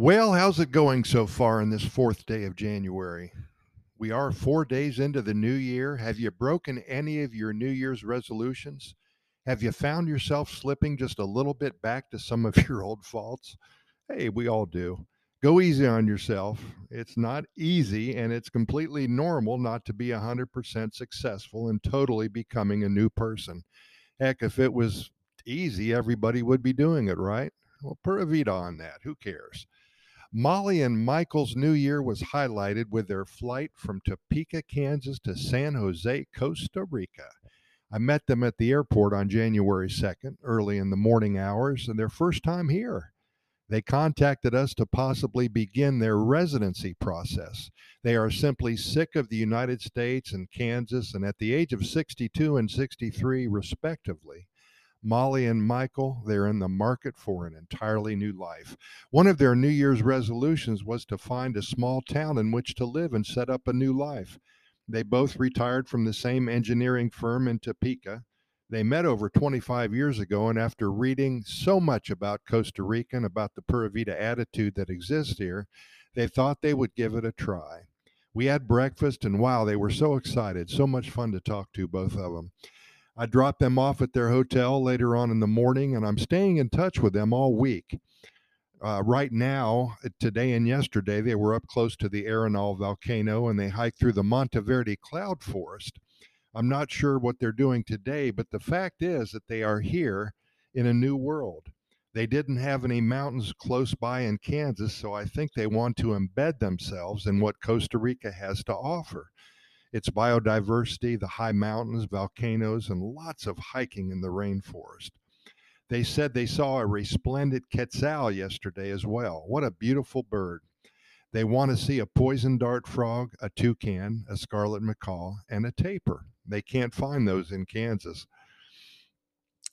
Well, how's it going so far in this fourth day of January? We are four days into the new year. Have you broken any of your New Year's resolutions? Have you found yourself slipping just a little bit back to some of your old faults? Hey, we all do. Go easy on yourself. It's not easy, and it's completely normal not to be 100% successful in totally becoming a new person. Heck, if it was easy, everybody would be doing it, right? Well, pura vida on that. Who cares? Molly and Michael's new year was highlighted with their flight from Topeka, Kansas to San Jose, Costa Rica. I met them at the airport on January 2nd, early in the morning hours, and their first time here. They contacted us to possibly begin their residency process. They are simply sick of the United States and Kansas, and at the age of 62 and 63, respectively, Molly and Michael, they're in the market for an entirely new life. One of their New Year's resolutions was to find a small town in which to live and set up a new life. They both retired from the same engineering firm in Topeka. They met over 25 years ago, and after reading so much about Costa Rica and about the Pura Vida attitude that exists here, they thought they would give it a try. We had breakfast, and wow, they were so excited. So much fun to talk to, both of them. I dropped them off at their hotel later on in the morning, and I'm staying in touch with them all week. Uh, right now, uh, today and yesterday, they were up close to the Arenal volcano and they hiked through the Monteverde cloud forest. I'm not sure what they're doing today, but the fact is that they are here in a new world. They didn't have any mountains close by in Kansas, so I think they want to embed themselves in what Costa Rica has to offer its biodiversity, the high mountains, volcanoes, and lots of hiking in the rainforest. They said they saw a resplendent quetzal yesterday as well. What a beautiful bird. They want to see a poison dart frog, a toucan, a scarlet macaw, and a tapir. They can't find those in Kansas.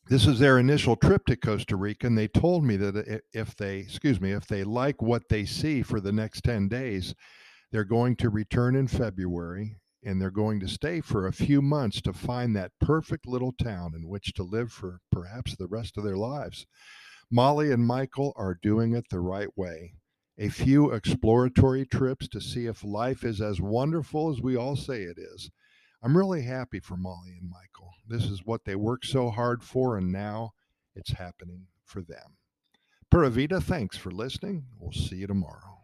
This is their initial trip to Costa Rica, and they told me that if they, excuse me, if they like what they see for the next 10 days, they're going to return in February and they're going to stay for a few months to find that perfect little town in which to live for perhaps the rest of their lives. Molly and Michael are doing it the right way. A few exploratory trips to see if life is as wonderful as we all say it is. I'm really happy for Molly and Michael. This is what they worked so hard for, and now it's happening for them. Pura Vida, thanks for listening. We'll see you tomorrow.